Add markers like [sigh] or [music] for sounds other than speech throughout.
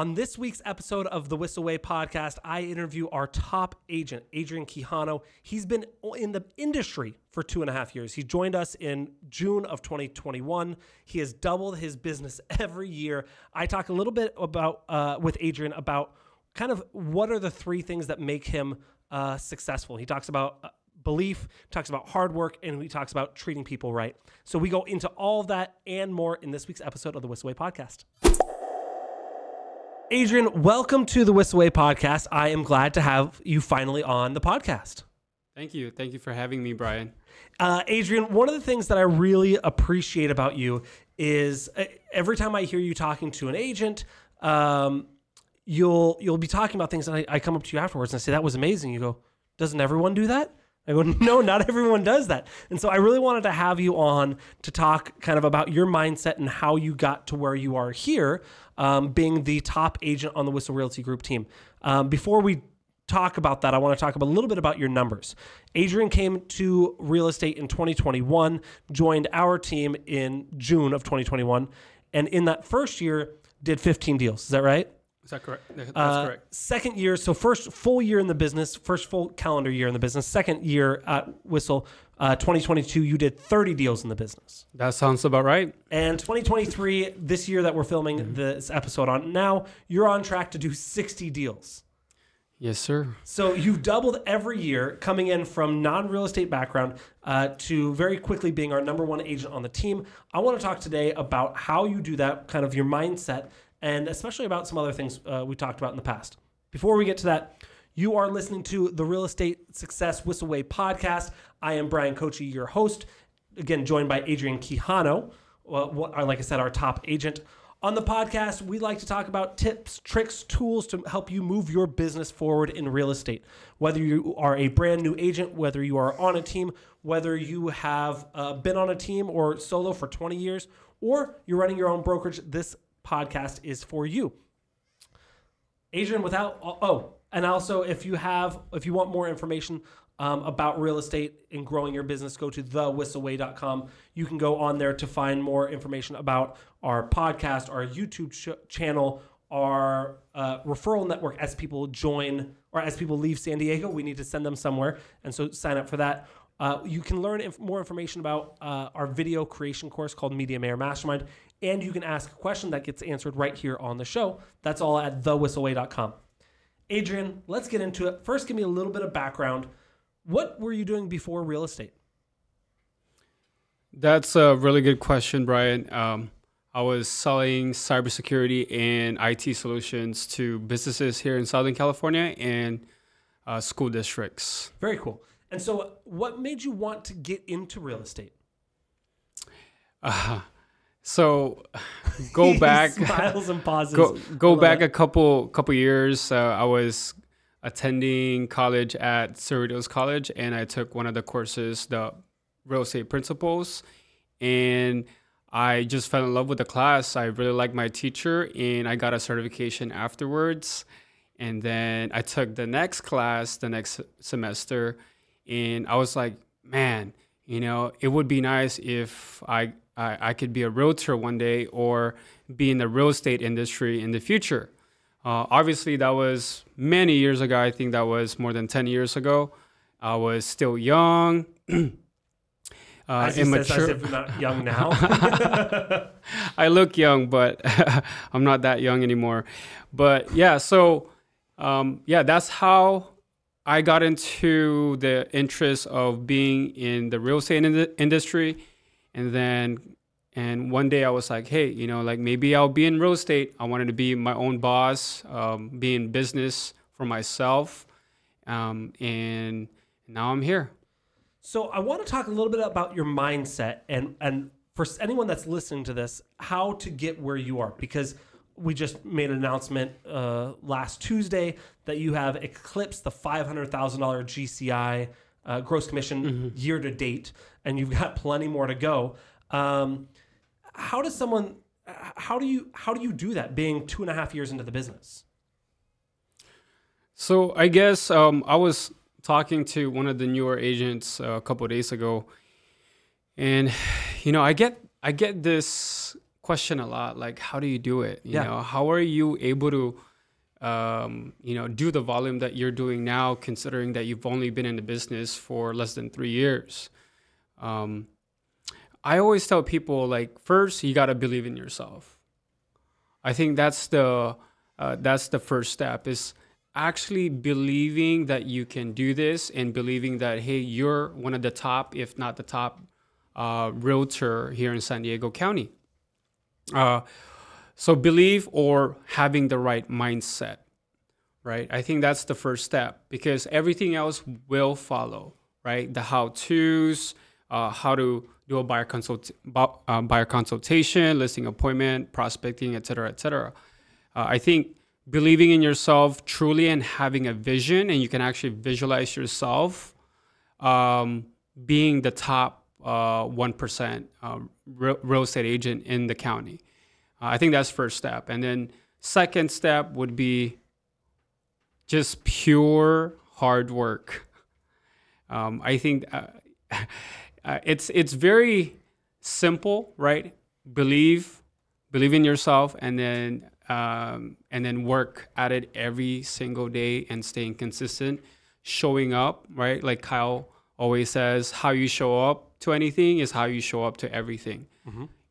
On this week's episode of the Whissel Way podcast, I interview our top agent, Adrian Quijano. He's been in the industry for two and a half years. He joined us in June of 2021. He has doubled his business [laughs] every year. I talk a little bit about uh, with Adrian about kind of what are the three things that make him uh, successful. He talks about uh, belief, talks about hard work, and he talks about treating people right. So we go into all of that and more in this week's episode of the Whissel Way podcast. Adrian, welcome to the Whissel Way podcast. I am glad to have you finally on the podcast. Thank you. Thank you for having me, Bryan. Uh, Adrian, one of the things that I really appreciate about you is uh, every time I hear you talking to an agent, um, you'll you'll be talking about things, and I, I come up to you afterwards and I say that was amazing. You go, doesn't everyone do that? I go, no, not everyone does that. And so I really wanted to have you on to talk kind of about your mindset and how you got to where you are here, um, being the top agent on the Whissel Realty Group team. Um, before we talk about that, I want to talk a little bit about your numbers. Adrian came to real estate in 2021, joined our team in June of 2021, and in that first year did 15 deals. Is that right? Is that correct? That's Uh, correct. Second year, so first full year in the business, first full calendar year in the business. Second year at Whissel, uh, 2022, you did 30 deals in the business. That sounds about right. And 2023, this year that we're filming Mm-hmm. this episode on now, you're on track to do 60 deals. Yes, sir. So you've doubled every year, coming in from non-real estate background uh, to very quickly being our number one agent on the team. I want to talk today about how you do that, kind of your mindset, and especially about some other things uh, we talked about in the past. Before we get to that, you are listening to the Real Estate Success Whissel Way podcast. I am Bryan Koci, your host. Again, joined by Adrian Quijano, uh, like I said, our top agent. On the podcast, we like to talk about tips, tricks, tools to help you move your business forward in real estate. Whether you are a brand new agent, whether you are on a team, whether you have uh, been on a team or solo for 20 years, or you're running your own brokerage, this podcast is for you. Adrian, without oh, and also if you have if you want more information um, about real estate and growing your business, go to thewhisselway.com. You can go on there to find more information about our podcast, our YouTube ch- channel, our uh, referral network. As people join or as people leave San Diego, we need to send them somewhere, and so sign up for that. Uh, you can learn inf- more information about uh, our video creation course called Media Mayor Mastermind, and you can ask a question that gets answered right here on the show. That's all at thewhisselway.com. Adrian, let's get into it. First, give me a little bit of background. What were you doing before real estate? That's a really good question, Bryan. Um, I was selling cybersecurity and IT solutions to businesses here in Southern California and uh, school districts. Very cool. And so, what made you want to get into real estate? [laughs] Uh, so [laughs] go back. [laughs] Smiles and pauses. go go back it. a couple couple years. Uh, I was attending college at Cerritos College, and I took one of the courses, the real estate principles, and I just fell in love with the class. I really liked my teacher, and I got a certification afterwards. And then I took the next class the next semester, and I was like, man, you know, it would be nice if I I, I could be a realtor one day or be in the real estate industry in the future. Uh, obviously, that was many years ago. I think that was more than 10 years ago. I was still young, [clears throat] uh, he says, as immature. not [laughs] young now. [laughs] I look young, but [laughs] I'm not that young anymore. But yeah, so um, yeah, that's how I got into the interest of being in the real estate in- industry. And then, and one day I was like, hey, you know, like maybe I'll be in real estate. I wanted to be my own boss, um, be in business for myself. Um, and now I'm here. So I want to talk a little bit about your mindset and and for anyone that's listening to this, how to get where you are because we just made an announcement uh, last Tuesday that you have eclipsed the five hundred thousand dollar GCI uh, gross commission year to date, and you've got plenty more to go. Um, how does someone? How do you how do you do that? Being two and a half years into the business. So I guess um, I was talking to one of the newer agents uh, a couple days ago, and you know I get I get this question a lot like how do you do it you Yeah. know how are you able to um, you know do the volume that you're doing now considering that you've only been in the business for less than three years. Um, i always tell people like first you got to believe in yourself. I think that's the uh, that's the first step is actually believing that you can do this and believing that hey you're one of the top if not the top uh, realtor here in san diego county. Uh, so believe or having the right mindset, right? I think that's the first step because everything else will follow, right? The how tos, uh, how to do a buyer consult, uh, buyer consultation, listing appointment, prospecting, et cetera, et cetera. Uh, I think believing in yourself truly and having a vision, and you can actually visualize yourself um, being the top uh, 1% um, real, real estate agent in the county. I think that's first step. And then second step would be just pure hard work. Um, I think uh, [laughs] uh, it's it's very simple, right? Believe, believe in yourself, and then um, and then work at it every single day and staying consistent, showing up, right? Like Kyle always says, how you show up to anything is how you show up to everything.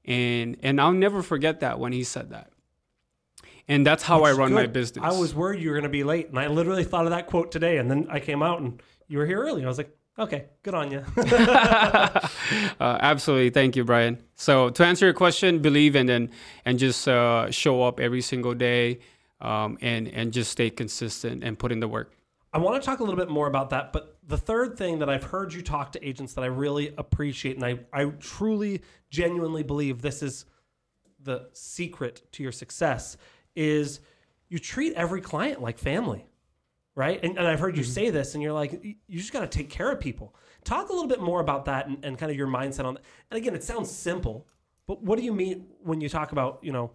And and I'll never forget that when he said that. And that's how I Which is run my business. I was worried you were going to be late, and I literally thought of that quote today. And then I came out, and you were here early. I was like, okay, good on you. [laughs] [laughs] uh, absolutely. Thank you, Bryan. So to answer your question, believe and then and just uh, show up every single day, um, and and just stay consistent and put in the work. I want to talk a little bit more about that, but the third thing that I've heard you talk to agents that I really appreciate, and I, I truly, genuinely believe this is the secret to your success, is you treat every client like family, right? And, and I've heard you mm-hmm. say this, and you're like, you just got to take care of people. Talk a little bit more about that and, and kind of your mindset on that. And again, it sounds simple, but what do you mean when you talk about, you know,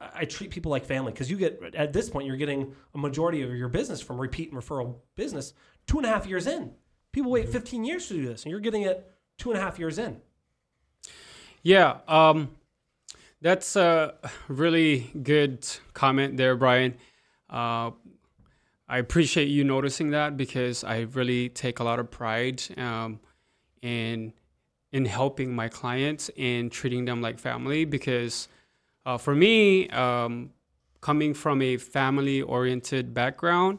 I treat people like family because you get at this point you're getting a majority of your business from repeat and referral business two and a half years in. People wait 15 years to do this, and you're getting it two and a half years in. Yeah, um, that's a really good comment there, Bryan. Uh, I appreciate you noticing that because I really take a lot of pride um, in in helping my clients and treating them like family. Because uh, for me, um, coming from a family-oriented background,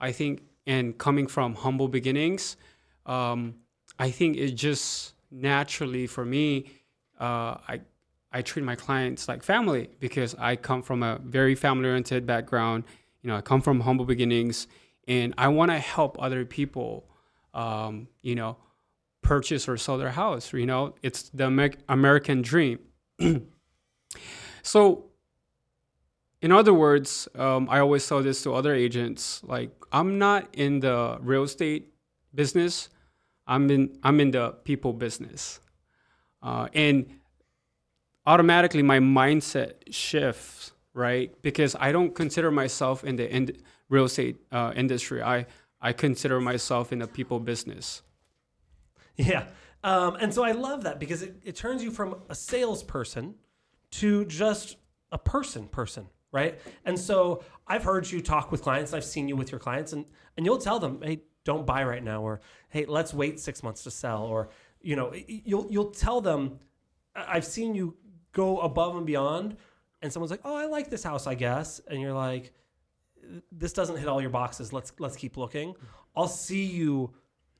I think, and coming from humble beginnings, um, I think it just naturally for me, uh, I I treat my clients like family because I come from a very family-oriented background. You know, I come from humble beginnings, and I want to help other people. Um, you know, purchase or sell their house. You know, it's the Amer- American dream. [clears throat] so, in other words, um, I always tell this to other agents: like, I'm not in the real estate business. I'm in I'm in the people business, uh, and automatically my mindset shifts, right? Because I don't consider myself in the in- real estate uh, industry. I I consider myself in the people business. Yeah. Um, and so I love that because it, it turns you from a salesperson to just a person person, right? And so I've heard you talk with clients, I've seen you with your clients, and, and you'll tell them, hey, don't buy right now, or hey, let's wait six months to sell, or you know, you'll you'll tell them, "I- I've seen you go above and beyond, and someone's like, oh, I like this house, I guess, and you're like, this doesn't hit all your boxes. Let's let's keep looking. I'll see you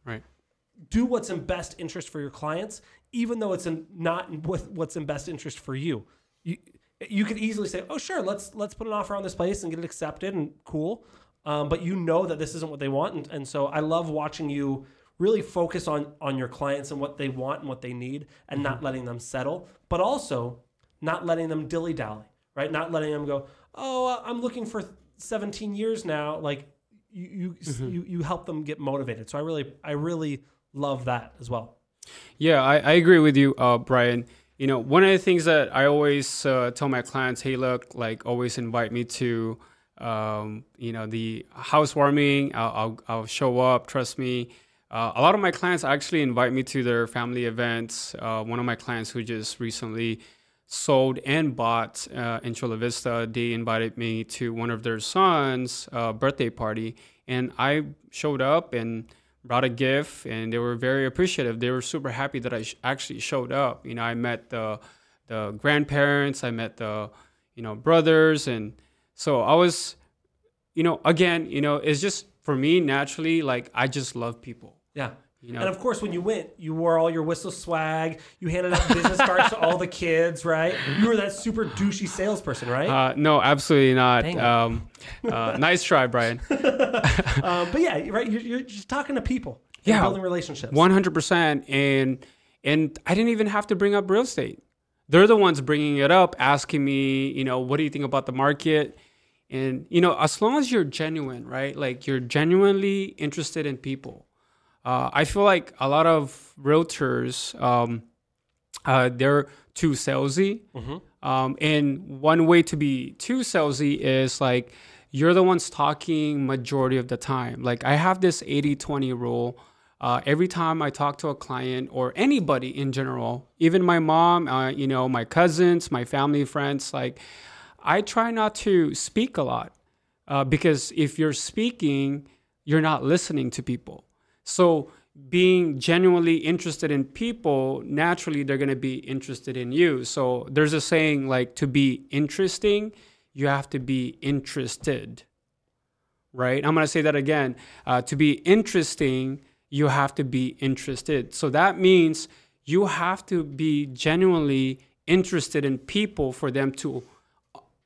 Right. do what's in best interest for your clients, even though it's in, not with what's in best interest for you. You you could easily say, "Oh, sure, let's let's put an offer on this place and get it accepted and cool," um, but you know that this isn't what they want, and, and so I love watching you really focus on on your clients and what they want and what they need, and not letting them settle, but also not letting them dilly dally, right? Not letting them go, "Oh, uh, I'm looking for 17 years now," like. You you, you you help them get motivated. So I really I really love that as well. Yeah, I, I agree with you, uh, Bryan. You know, one of the things that I always uh, tell my clients, hey, look, like always invite me to, um, you know, the housewarming. I'll, I'll, I'll show up. Trust me. Uh, a lot of my clients actually invite me to their family events. Uh, one of my clients who just recently sold and bought uh, in Chula Vista. They invited me to one of their sons' uh, birthday party, and I showed up and brought a gift, and they were very appreciative. They were super happy that I sh- actually showed up. You know, I met the the grandparents, I met the you know brothers, and so I was, you know, again, you know, it's just for me naturally like I just love people. Yeah. You know, And of course, when you went, you wore all your Whissel swag. You handed out business cards to all the kids, right? You were that super douchey salesperson, right? uh, no, absolutely not. Um, uh, nice try, Bryan. [laughs] um, but yeah, right. You're, you're just talking to people, Yeah. building relationships. One hundred percent, and and I didn't even have to bring up real estate. They're the ones bringing it up, asking me, you know, what do you think about the market? And you know, as long as you're genuine, right? Like you're genuinely interested in people. Uh, I feel like a lot of realtors, um, uh, they're too salesy. Um, and one way to be too salesy is like you're the ones talking majority of the time. Like I have this 80 20 rule. Uh, every time I talk to a client or anybody in general, even my mom, uh, you know, my cousins, my family, friends, like I try not to speak a lot uh, because if you're speaking, you're not listening to people. So being genuinely interested in people, naturally they're going to be interested in you. So there's a saying like to be interesting, you have to be interested. Right? I'm going to say that again. Uh, to be interesting, you have to be interested. So that means you have to be genuinely interested in people for them to,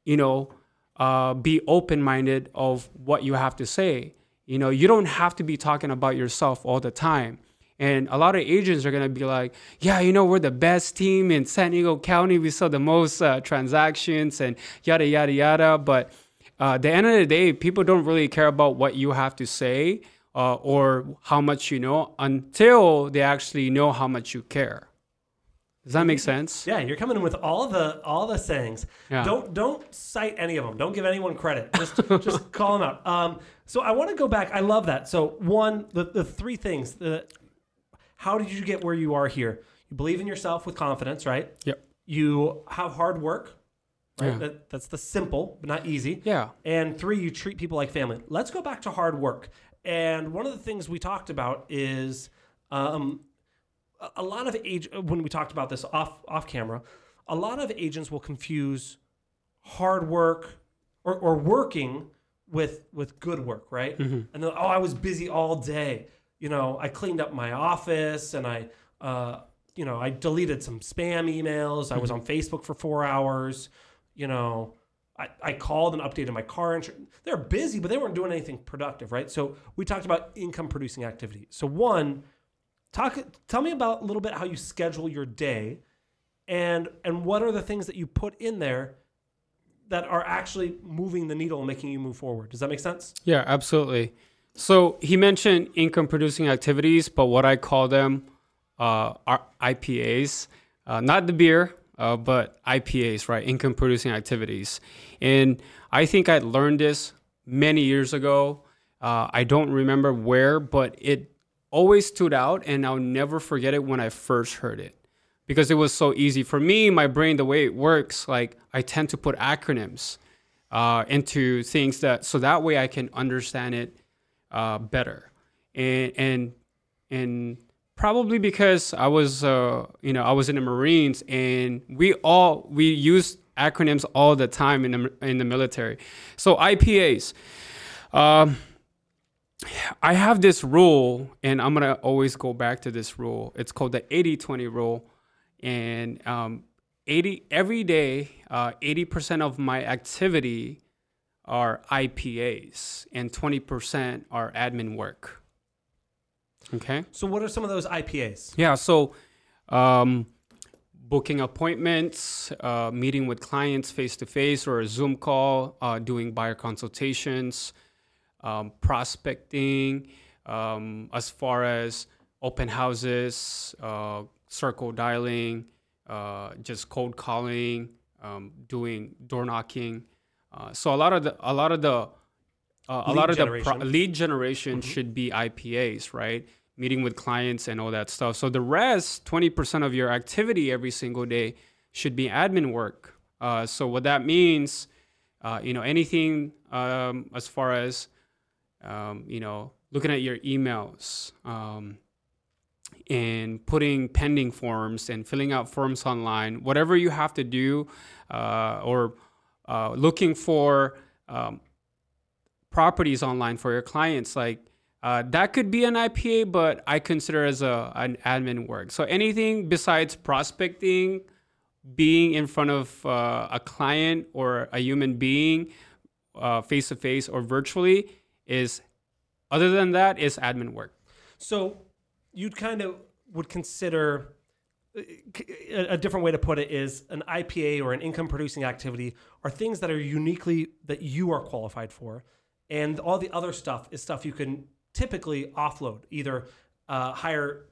you know, uh, be open minded of what you have to say. You know, you don't have to be talking about yourself all the time. And a lot of agents are gonna be like, yeah, you know, we're the best team in San Diego County. We sell the most uh, transactions and yada, yada, yada. But uh, at the end of the day, people don't really care about what you have to say uh, or how much you know until they actually know how much you care. Does that make sense? Yeah, you're coming in with all the all the sayings. Yeah. Don't don't cite any of them. Don't give anyone credit. Just [laughs] just call them out. Um, so I want to go back. I love that. So one, the, the three things. The, how did you get where you are here? You believe in yourself with confidence, right? Yep. You have hard work. Right. Yeah. That, that's the simple, but not easy. Yeah. And three, you treat people like family. Let's go back to hard work. And one of the things we talked about is um, a- lot of age when we talked about this off off camera, a lot of agents will confuse hard work or, or working with with good work, right? And then oh, I was busy all day. You know, I cleaned up my office and I uh, you know, I deleted some spam emails. I was on Facebook for four hours. You know, I, I called and updated my car insurance. They're busy, but they weren't doing anything productive, right? So we talked about income producing activity. So one, talk tell me about a little bit how you schedule your day and and what are the things that you put in there that are actually moving the needle and making you move forward. Does that make sense? Yeah, absolutely. So he mentioned income producing activities, but what I call them uh, are IPAs, uh, not the beer, uh, but IPAs, right? Income producing activities. And I think I learned this many years ago. Uh, I don't remember where, but it always stood out, and I'll never forget it when I first heard it because it was so easy for me. My brain, the way it works, like I tend to put acronyms uh, into things that so that way I can understand it uh, better, and and and probably because I was uh, you know I was in the Marines and we all we use acronyms all the time in the in the military. So IPAs. Um, I have this rule, and I'm gonna always go back to this rule. It's called the 80-20 rule, and um, 80 every day, uh, 80% of my activity are IPAs, and 20% are admin work. Okay. So what are some of those IPAs? Yeah. So, um, booking appointments, uh, meeting with clients face to face or a Zoom call, uh, doing buyer consultations, um, prospecting, um, as far as open houses, uh, circle dialing, uh, just cold calling, um, doing door knocking. Uh, so a lot of the a lot of the uh, a Lead lot of the generation. pro- lead generation should be IPAs, right? Meeting with clients and all that stuff. So the rest, twenty percent of your activity every single day, should be admin work. Uh, so what that means, uh, you know, anything um, as far as um, you know, looking at your emails um, and putting pending forms and filling out forms online, whatever you have to do, uh, or uh, looking for um, properties online for your clients, like uh, that could be an IPA, but I consider as a an admin work. So anything besides prospecting, being in front of uh, a client or a human being, face to face or virtually, is other than that is admin work. So you'd kind of would consider uh, a different way to put it is an IPA or an income producing activity are things that are uniquely that you are qualified for, and all the other stuff is stuff you can typically offload, either uh, hire,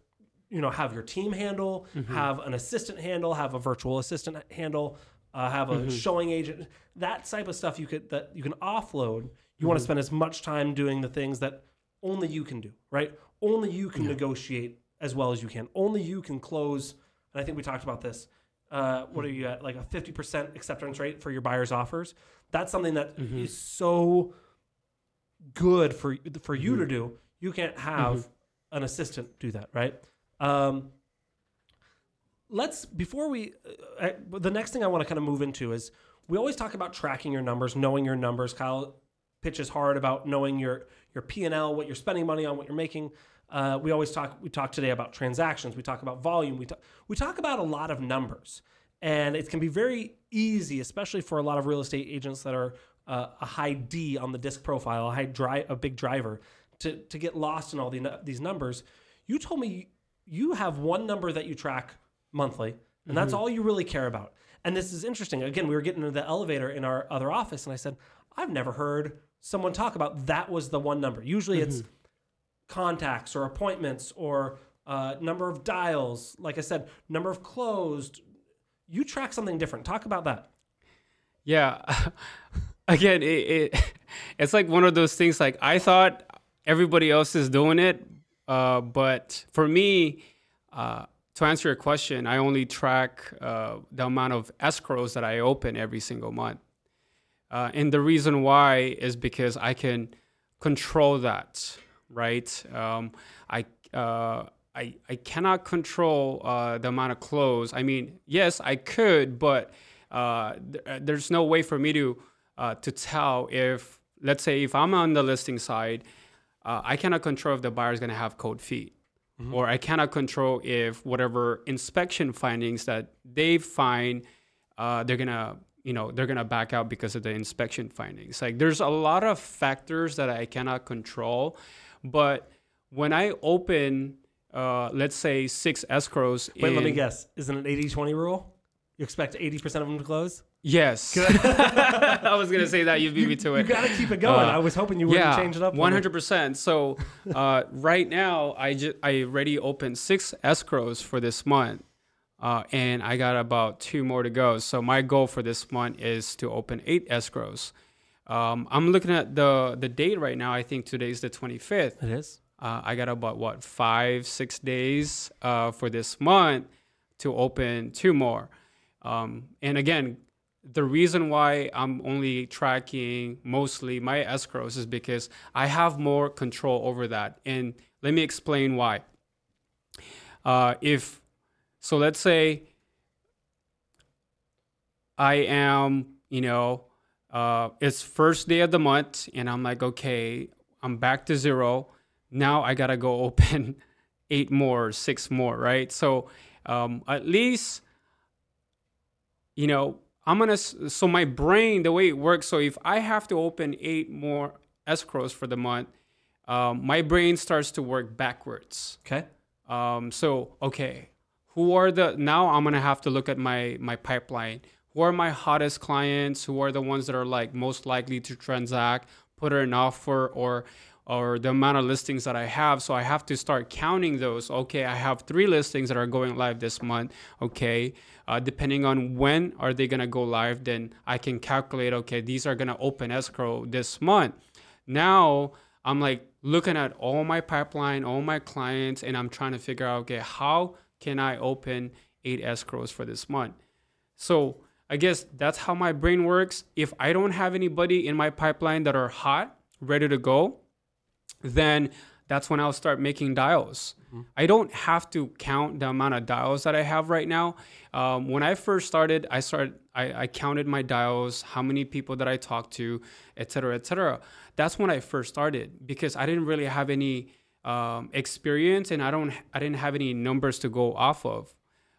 you know, have your team handle, mm-hmm. have an assistant handle, have a virtual assistant handle, uh, have a mm-hmm. showing agent. That type of stuff you could that you can offload. You mm-hmm. want to spend as much time doing the things that only you can do, right? Only you can yeah. negotiate as well as you can. Only you can close. And I think we talked about this. Uh, what are you at? Like a 50% acceptance rate for your buyer's offers. That's something that mm-hmm. is so good for for you mm-hmm. to do. You can't have mm-hmm. an assistant do that, right? Um, let's before we uh, I, the next thing I want to kind of move into is we always talk about tracking your numbers, knowing your numbers. Kyle pitches hard about knowing your your P and L, what you're spending money on, what you're making. Uh, we always talk. We talk today about transactions. We talk about volume. We talk. We talk about a lot of numbers, and it can be very easy, especially for a lot of real estate agents that are uh, a high D on the disc profile, a high drive, a big driver, to to get lost in all the, these numbers. You told me you have one number that you track monthly, and mm-hmm. that's all you really care about. And this is interesting. Again, we were getting into the elevator in our other office, and I said, I've never heard someone talk about that was the one number. Usually mm-hmm. it's contacts or appointments or uh, number of dials. Like I said, number of closed. You track something different. Talk about that. Yeah. [laughs] Again, it, it, [laughs] it's like one of those things. Like I thought everybody else is doing it, uh, but for me, uh, to answer your question, I only track uh, the amount of escrows that I open every single month. Uh, and the reason why is because I can control that, right? Um, I, uh, I, I cannot control uh, the amount of clothes. I mean, yes, I could, but uh, th- uh, there's no way for me to uh, to tell if, let's say, if I'm on the listing side, I cannot control if the buyer is going to have cold feet. Mm-hmm. Or I cannot control if whatever inspection findings that they find, they're gonna you know they're gonna back out because of the inspection findings like there's a lot of factors that i cannot control but when i open uh, let's say six escrows wait in, let me guess Isn't it an 80-20 rule you expect 80% of them to close Yes. [laughs] [laughs] I was going to say that. You beat me to it. You got to keep it going. Uh, I was hoping you wouldn't yeah, change it up. 100%. So uh, right now, I, just, I already opened six escrows for this month. Uh, and I got about two more to go. So my goal for this month is to open eight escrows. Um, I'm looking at the the date right now. I think today's the 25th. It is. Uh, I got about what five six days uh, for this month to open two more. Um, and again, the reason why I'm only tracking mostly my escrows is because I have more control over that. And let me explain why. Uh, if so let's say I am, you know, uh, it's first day of the month, and I'm like, okay, I'm back to zero. Now I gotta go [laughs] open eight more, six more, right? So um, at least, you know, I'm gonna. So my brain, the way it works, so if I have to open eight more escrows for the month, um, my brain starts to work backwards. Okay. Um, so okay, who are the now i'm gonna have to look at my my pipeline. Who are my hottest clients? Who are the ones that are like most likely to transact put an offer or or the amount of listings that i have? So i have to start counting those. Okay i have three listings that are going live this month okay? Uh, depending on when are they going to go live then i can calculate okay these are going to open escrow this month. Now i'm like looking at all my pipeline all my clients and i'm trying to figure out okay how can I open eight escrows for this month? So I guess that's how my brain works. If I don't have anybody in my pipeline that are hot, ready to go, then that's when I'll start making dials. I don't have to count the amount of dials that I have right now. Um, when I first started, I started I, I counted my dials, how many people that I talked to, et cetera, et cetera. That's when I first started because I didn't really have any um, experience and I don't I didn't have any numbers to go off of.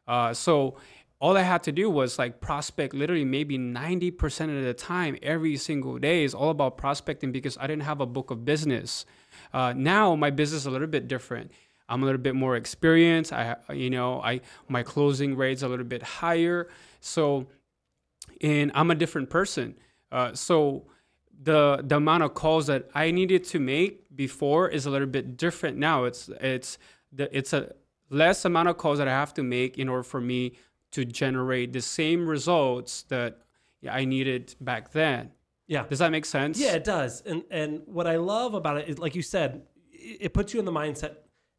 Uh, so all I had to do was like prospect literally maybe 90% of the time every single day is all about prospecting because I didn't have a book of business. Uh, now my business is a little bit different. I'm a little bit more experienced. I, you know, I my closing rate's a little bit higher. So, and I'm a different person. Uh, so, the the amount of calls that I needed to make before is a little bit different now. It's it's the it's a less amount of calls that I have to make in order for me to generate the same results that I needed back then. Yeah. Does that make sense? Yeah, it does. And and what I love about it is, like you said, it, puts you in the mindset,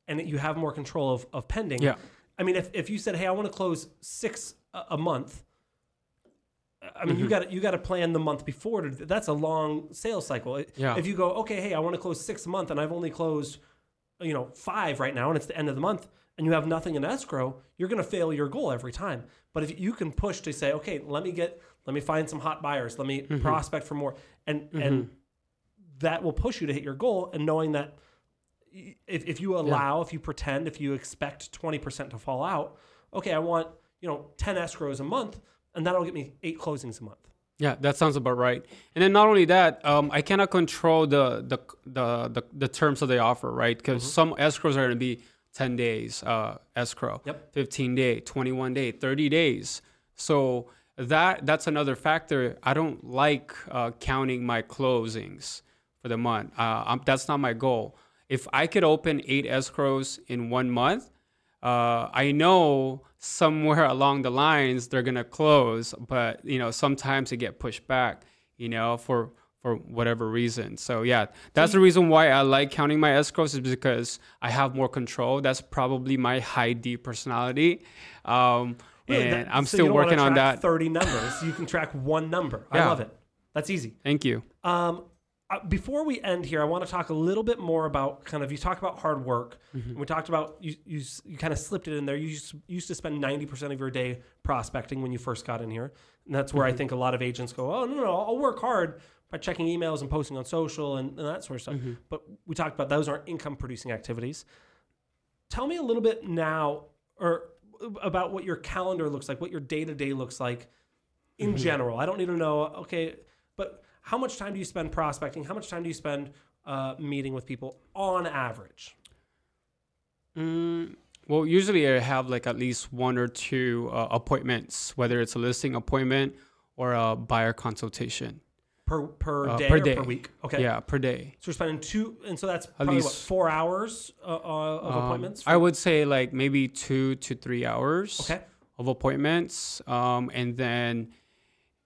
and you have more control of of pending. Yeah. I mean, if if you said, "Hey, I want to close six a, a month," I mean, you mm-hmm. got you got to plan the month before. To, that's a long sales cycle. Yeah. If you go, okay, hey, I want to close six a month, and I've only closed, you know, five right now, and it's the end of the month, and you have nothing in escrow, you're going to fail your goal every time. But if you can push to say, okay, let me get, let me find some hot buyers, let me mm-hmm. prospect for more, and and mm-hmm. that will push you to hit your goal. And knowing that if, if you allow, if you pretend, if you expect twenty percent to fall out, okay, I want you know ten escrows a month, and that'll get me eight closings a month. Yeah, that sounds about right. And then not only that, um, I cannot control the the the the, the terms of the offer, right? Because some escrows are going to be ten days uh, escrow, Yep. fifteen day, twenty one day, thirty days. So that that's another factor. I don't like uh, counting my closings for the month. Uh, that's not my goal. If I could open eight escrows in one month, uh, I know somewhere [laughs] along the lines they're gonna close, but you know sometimes they get pushed back, you know, for for whatever reason. So yeah, that's the reason why I like counting my escrows is because I have more control. That's probably my high D personality, um, Really, and that- I'm so still working on that. Thirty numbers, you can track one number. I love it. That's easy. Thank you. Um, before we end here, I want to talk a little bit more about kind of you talked about hard work. Mm-hmm. We talked about you, you you kind of slipped it in there. You used, used to spend ninety percent of your day prospecting when you first got in here, and that's Mm-hmm. where I think a lot of agents go, "Oh no, no, I'll work hard by checking emails and posting on social and, and that sort of stuff." Mm-hmm. But we talked about those aren't income producing activities. Tell me a little bit now, or about what your calendar looks like, what your day to day looks like in Mm-hmm. general. I don't need to know, okay, but how much time do you spend prospecting? How much time do you spend uh, meeting with people on average? Mm, well, usually I have like at least one or two uh, appointments, whether it's a listing appointment or a buyer consultation. Per, per Uh, day per or day. per week? Okay. Yeah, per day. So we're spending two, and so that's probably what, least- four hours uh, uh, of Um, appointments? I would say like maybe two to three hours okay. of appointments, um, and then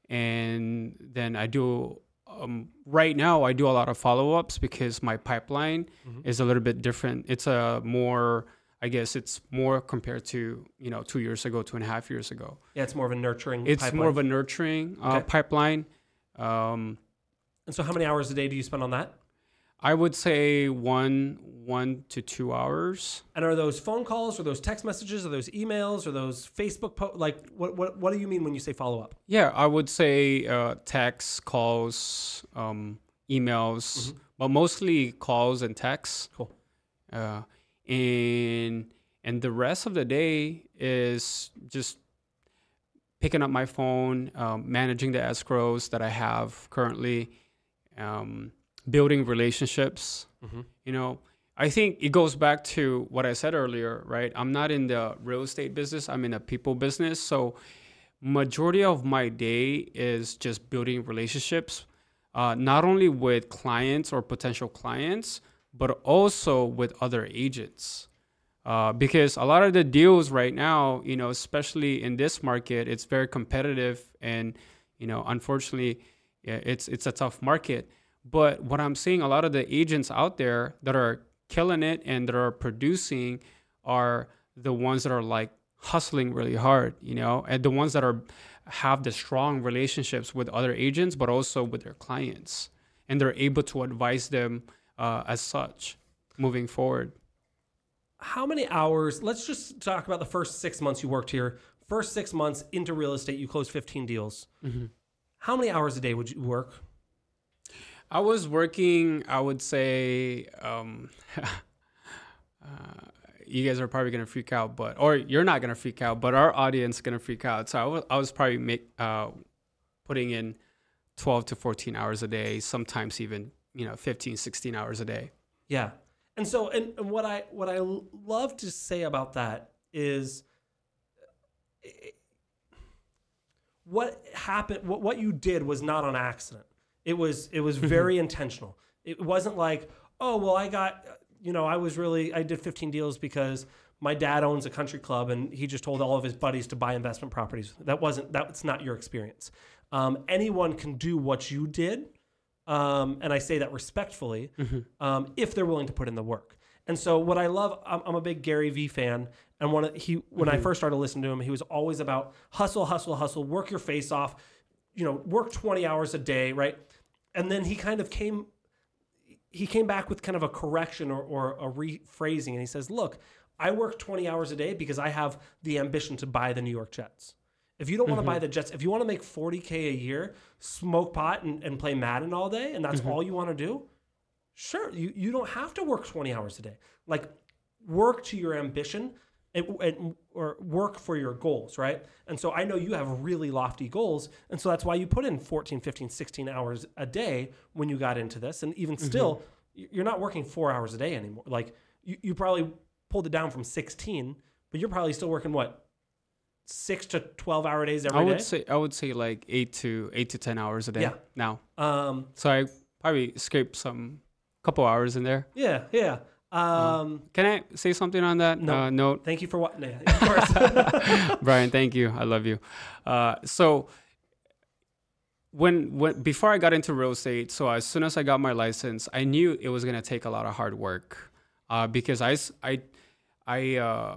and then I do. Um, right now, I do a lot of follow ups because my pipeline Mm-hmm. is a little bit different. It's a more, I guess, it's more compared to you know two years ago, two and a half years ago. Yeah, it's more of a nurturing It's pipeline. more of a nurturing uh, Okay. pipeline. Um, And so how many hours a day do you spend on that? I would say one one to two hours. And are those phone calls, or those text messages, or those emails, or those Facebook po- like what, what what do you mean when you say follow up? Yeah, I would say uh, texts, calls, um, emails, but mostly calls and texts. Cool. Uh, and and the rest of the day is just picking up my phone, um, managing the escrows that I have currently, um, building relationships. You know, I think it goes back to what I said earlier, right? I'm not in the real estate business. I'm in a people business. So majority of my day is just building relationships, uh, not only with clients or potential clients, but also with other agents. Uh, because a lot of the deals right now, you know, especially in this market, it's very competitive, and you know, unfortunately, yeah, it's it's a tough market. But what I'm seeing, a lot of the agents out there that are killing it and that are producing are the ones that are like hustling really hard, you know, and the ones that are have the strong relationships with other agents, but also with their clients, and they're able to advise them uh, as such moving forward. How many hours? Let's just talk about the first six months you worked here. First six months into real estate, you closed 15 deals. How many hours a day would you work? I was working, I would say, um, [laughs] uh, you guys are probably gonna freak out, but or you're not gonna freak out, but our audience is gonna freak out. So I was, I was probably make, uh, putting in 12 to 14 hours a day, sometimes even you know 15, 16 hours a day. Yeah. And so and, and what I what I love to say about that is eh, what happened what, what you did was not an accident. It was it was very intentional. It wasn't like, "Oh, well I got you know, I was really I did 15 deals because my dad owns a country club and he just told all of his buddies to buy investment properties." That wasn't that's not your experience. Um, anyone can do what you did um, and I say that respectfully, um, if they're willing to put in the work. And so, what I love, I'm, I'm a big Gary Vee fan, and one of, he when I first started listening to him, he was always about hustle, hustle, hustle, work your face off, you know, work 20 hours a day, right? And then he kind of came, he came back with kind of a correction or, or a rephrasing, and he says, "Look, I work 20 hours a day because I have the ambition to buy the New York Jets." If you don't want to buy mm-hmm. the Jets, if you want to make 40K a year, smoke pot and, and play Madden all day, and that's mm-hmm. all you want to do, sure, you, you don't have to work 20 hours a day. Like, work to your ambition and, and, or work for your goals, right? And so I know you have really lofty goals. And so that's why you put in 14, 15, 16 hours a day when you got into this. And even still, y- you're not working four hours a day anymore. Like, you, you probably pulled it down from 16, but you're probably still working what? Six to twelve hour days every I day. would say I would say like eight to eight to ten hours a day Yeah. now. Um, So I probably scraped some couple hours in there. yeah, yeah. Um, Can I say something on that No. uh, note? Thank you for what? Nah, of course. [laughs] Bryan, thank you. I love you. Uh, so when when before I got into real estate, so as soon as I got my license, I knew it was gonna take a lot of hard work uh, because i i uh,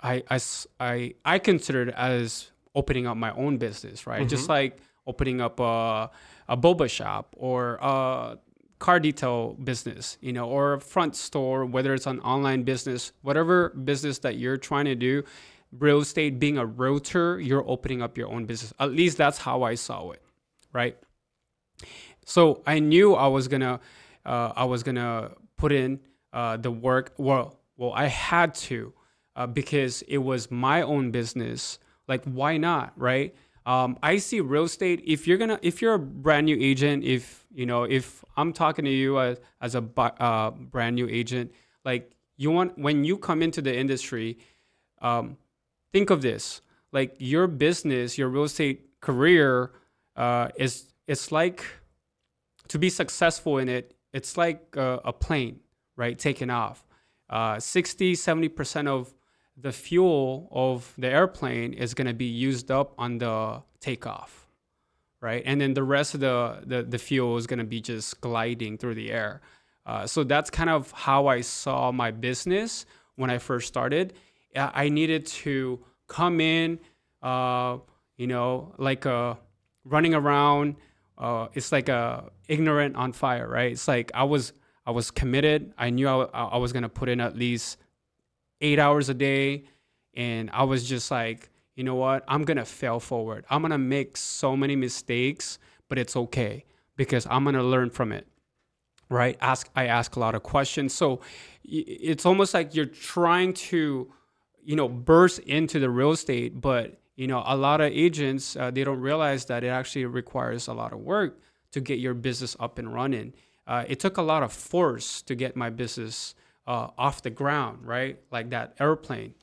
I considered it as opening up my own business, right? Just like opening up a a boba shop or a car detail business, you know, or a front store, whether it's an online business, whatever business that you're trying to do, real estate being a realtor, you're opening up your own business. At least that's how I saw it, right? So I knew I was gonna, uh, I was gonna put in uh, the work. Well, well, I had to uh, because it was my own business. Like, why not, right? Um, I see real estate. If you're gonna, if you're a brand new agent, if you know, if I'm talking to you as, as a uh, brand new agent, like you want when you come into the industry, um, think of this: like your business, your real estate career uh, is it's like to be successful in it. It's like a, a plane, right, taking off. Uh, 60, 70 percent of the fuel of the airplane is going to be used up on the takeoff right? And then the rest of the the, the fuel is going to be just gliding through the air. Uh, so that's kind of how i saw my business when i first started. I needed to come in uh, you know like uh, running around uh, it's like a ignorant on fire right? It's like i was i was committed. I knew i, I was going to put in at least eight hours a day. And i was just like you know what? I'm gonna fail forward. I'm gonna make so many mistakes but it's okay because i'm gonna learn from it right? Ask i ask a lot of questions. So it's almost like you're trying to you know burst into the real estate but you know a lot of agents uh, they don't realize that it actually requires a lot of work to get your business up and running. Uh, it took a lot of force to get my business uh, off the ground right like that airplane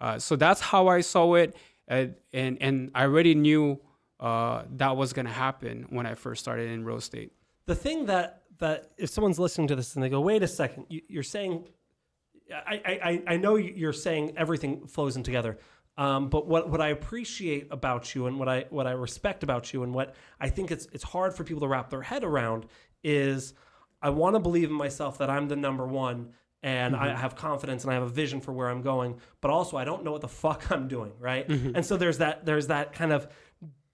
uh, so that's how i saw it uh, and and i already knew uh, that was going to happen when i first started in real estate the thing that that if someone's listening to this and they go, wait a second, you, you're saying, I, I I- I know you're saying everything flows in together. Um, but what, what I appreciate about you and what I what I respect about you and what I think it's it's hard for people to wrap their head around is I want to believe in myself that I'm the number one and I mm-hmm. have confidence and I have a vision for where I'm going, but also I don't know what the fuck I'm doing, right? Mm-hmm. And so there's that there's that kind of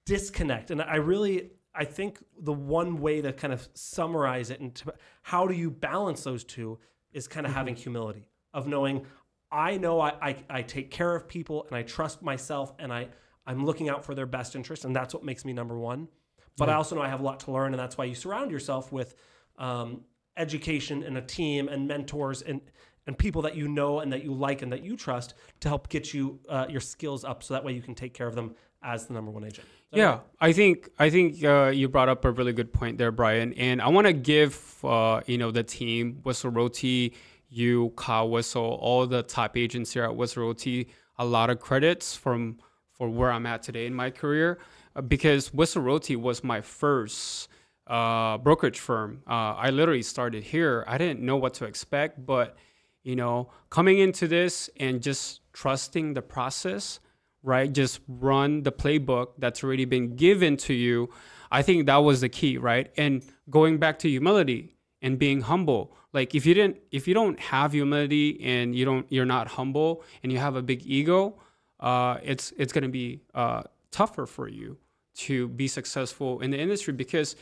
disconnect, and I really I think the one way to kind of summarize it and to, how do you balance those two is kind of mm-hmm. having humility of knowing I know I, I I take care of people and I trust myself and I I'm looking out for their best interest and that's what makes me number one. But I also know I have a lot to learn, and that's why you surround yourself with um, education and a team and mentors and and people that you know and that you like and that you trust to help get you uh, your skills up, so that way you can take care of them as the number one agent. Yeah, right? I think I think uh, you brought up a really good point there, Bryan. And I want to give uh, you know the team Whissel Realty, you, Kyle Whissel, all the top agents here at Whissel Realty a lot of credits from for where I'm at today in my career uh, because Whissel Realty was my first uh, brokerage firm. Uh, I literally started here. I didn't know what to expect, but you know, coming into this and just trusting the process, right? Just run the playbook that's already been given to you. I think that was the key, right? And going back to humility and being humble. Like if you didn't if you don't have humility and you don't you're not humble and you have a big ego, uh, it's it's going to be uh, tougher for you to be successful in the industry because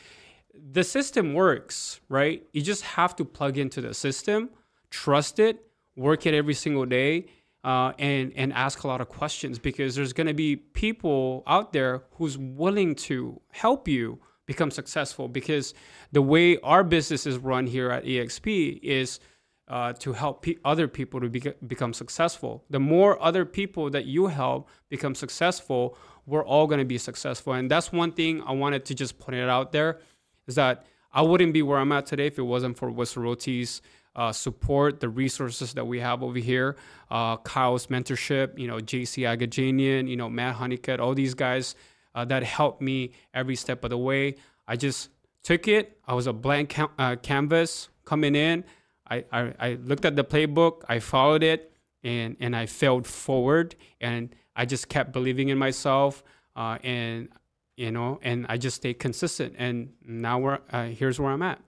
the system works, right? You just have to plug into the system, trust it, work it every single day, uh, and and ask a lot of questions because there's going to be people out there who's willing to help you become successful. Because the way our business is run here at EXP is uh, to help pe- other people to bec- become successful. The more other people that you help become successful, we're all going to be successful. And that's one thing I wanted to just put it out there is that I wouldn't be where I'm at today if it wasn't for Realty's uh, support, the resources that we have over here, uh, Kyle's mentorship, you know, JC Agajanian, you know, Matt Honeycutt, all these guys uh, that helped me every step of the way. I just took it. I was a blank cam- uh, canvas coming in. I, I, I looked at the playbook, I followed it, and, and I failed forward. And I just kept believing in myself. Uh, and you know, and I just stay consistent. And now we're uh, here's where I'm at.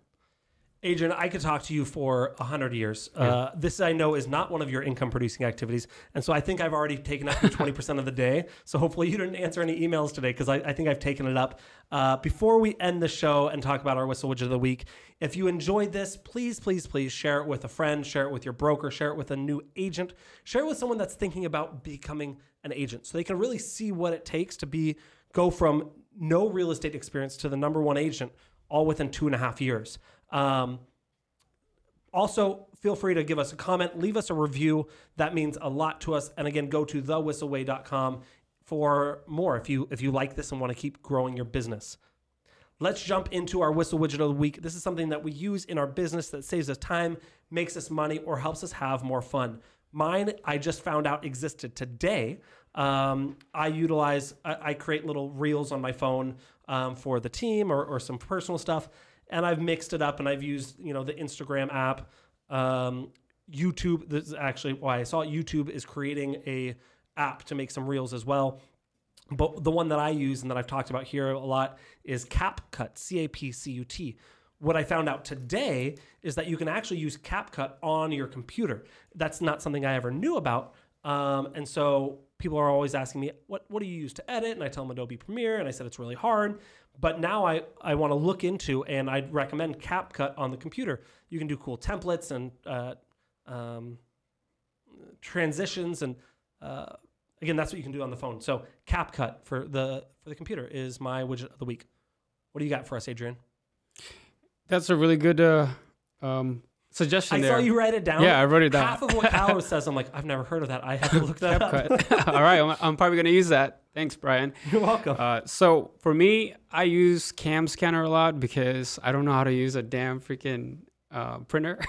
Adrian, I could talk to you for a hundred years. Uh, this I know is not one of your income producing activities, and so I think I've already taken up [laughs] twenty percent of the day. So hopefully you didn't answer any emails today because I, I think I've taken it up. Uh, before we end the show and talk about our Whissel widget of the week, if you enjoyed this, please, please, please share it with a friend, share it with your broker, share it with a new agent, share it with someone that's thinking about becoming an agent, so they can really see what it takes to be go from no real estate experience to the number one agent all within two and a half years. Um, also, feel free to give us a comment, leave us a review. That means a lot to us. And again, go to thewhisselway.com for more if you if you like this and want to keep growing your business. Let's jump into our Whissel widget of the week. This is something that we use in our business that saves us time, makes us money, or helps us have more fun. Mine, I just found out existed today. Um, I utilize, I, I create little reels on my phone um, for the team or, or some personal stuff, and I've mixed it up and I've used, you know, the Instagram app, um, YouTube. This is actually why I saw. YouTube is creating a app to make some reels as well. But the one that I use and that I've talked about here a lot is CapCut, C A P C U T. What I found out today is that you can actually use CapCut on your computer. That's not something I ever knew about. Um, and so people are always asking me, what, what do you use to edit? And I tell them Adobe Premiere, and I said it's really hard. But now I, I want to look into, and I'd recommend CapCut on the computer. You can do cool templates and uh, um, transitions and uh, again that's what you can do on the phone so CapCut for the for the computer is my widget of the week what do you got for us Adrian That's a really good uh, um, suggestion I there. saw you write it down Yeah, I wrote it down. half of what Carlos [laughs] says I'm like I've never heard of that I have to look that up CapCut. [laughs] All right, I'm, I'm probably gonna use that. Thanks, Bryan. you're welcome Uh, so for me, I use Cam Scanner a lot because I don't know how to use a damn freaking uh, printer. [laughs]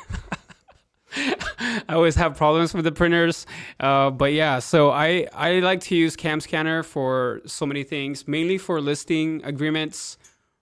I always have problems with the printers, uh, but yeah. So I I like to use Cam Scanner for so many things, mainly for listing agreements,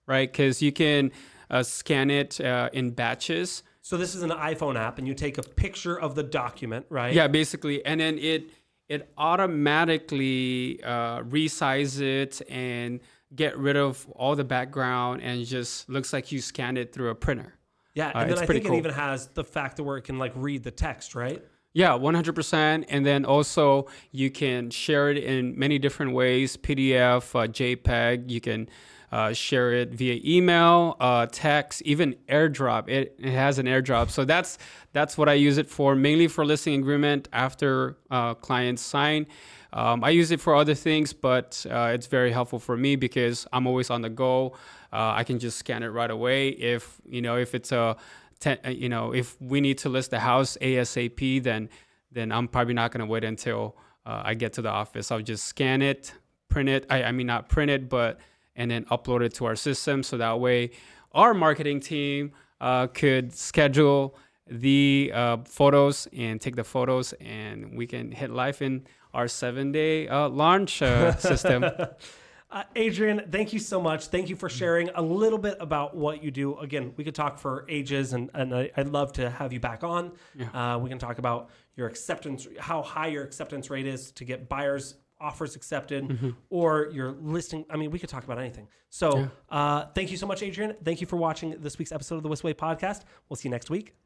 right? Because you can uh, scan it uh, in batches. so this is an iPhone app and you take a picture of the document right Yeah, basically, and then it it automatically uh, resize it and get rid of all the background and just looks like you scanned it through a printer. Yeah, Uh, and then it's I think cool. it even has the factor where it can like read the text, right? Yeah, 100%. And then also you can share it in many different ways PDF, uh, JPEG. You can uh, share it via email, uh, text, even AirDrop. It, it has an AirDrop. So that's that's what I use it for, mainly for listing agreement after uh, clients sign. Um, I use it for other things, but uh, it's very helpful for me because I'm always on the go. Uh, I can just scan it right away. If you know, if it's a ten, uh, you know, if we need to list the house ASAP, then then I'm probably not going to wait until uh, I get to the office. I'll just scan it, print it. I, I mean, not print it, but and then upload it to our system. So that way, our marketing team uh, could schedule the uh, photos and take the photos, and we can hit live in our seven-day uh, launch uh, system. [laughs] Uh, Adrian, thank you so much. Thank you for sharing a little bit about what you do. Again, we could talk for ages, and, and I, I'd love to have you back on. Uh, we can talk about your acceptance, how high your acceptance rate is to get buyers offers accepted, or your listing. I mean, we could talk about anything. So, uh, thank you so much, Adrian. Thank you for watching this week's episode of the Whissel Way podcast. We'll see you next week.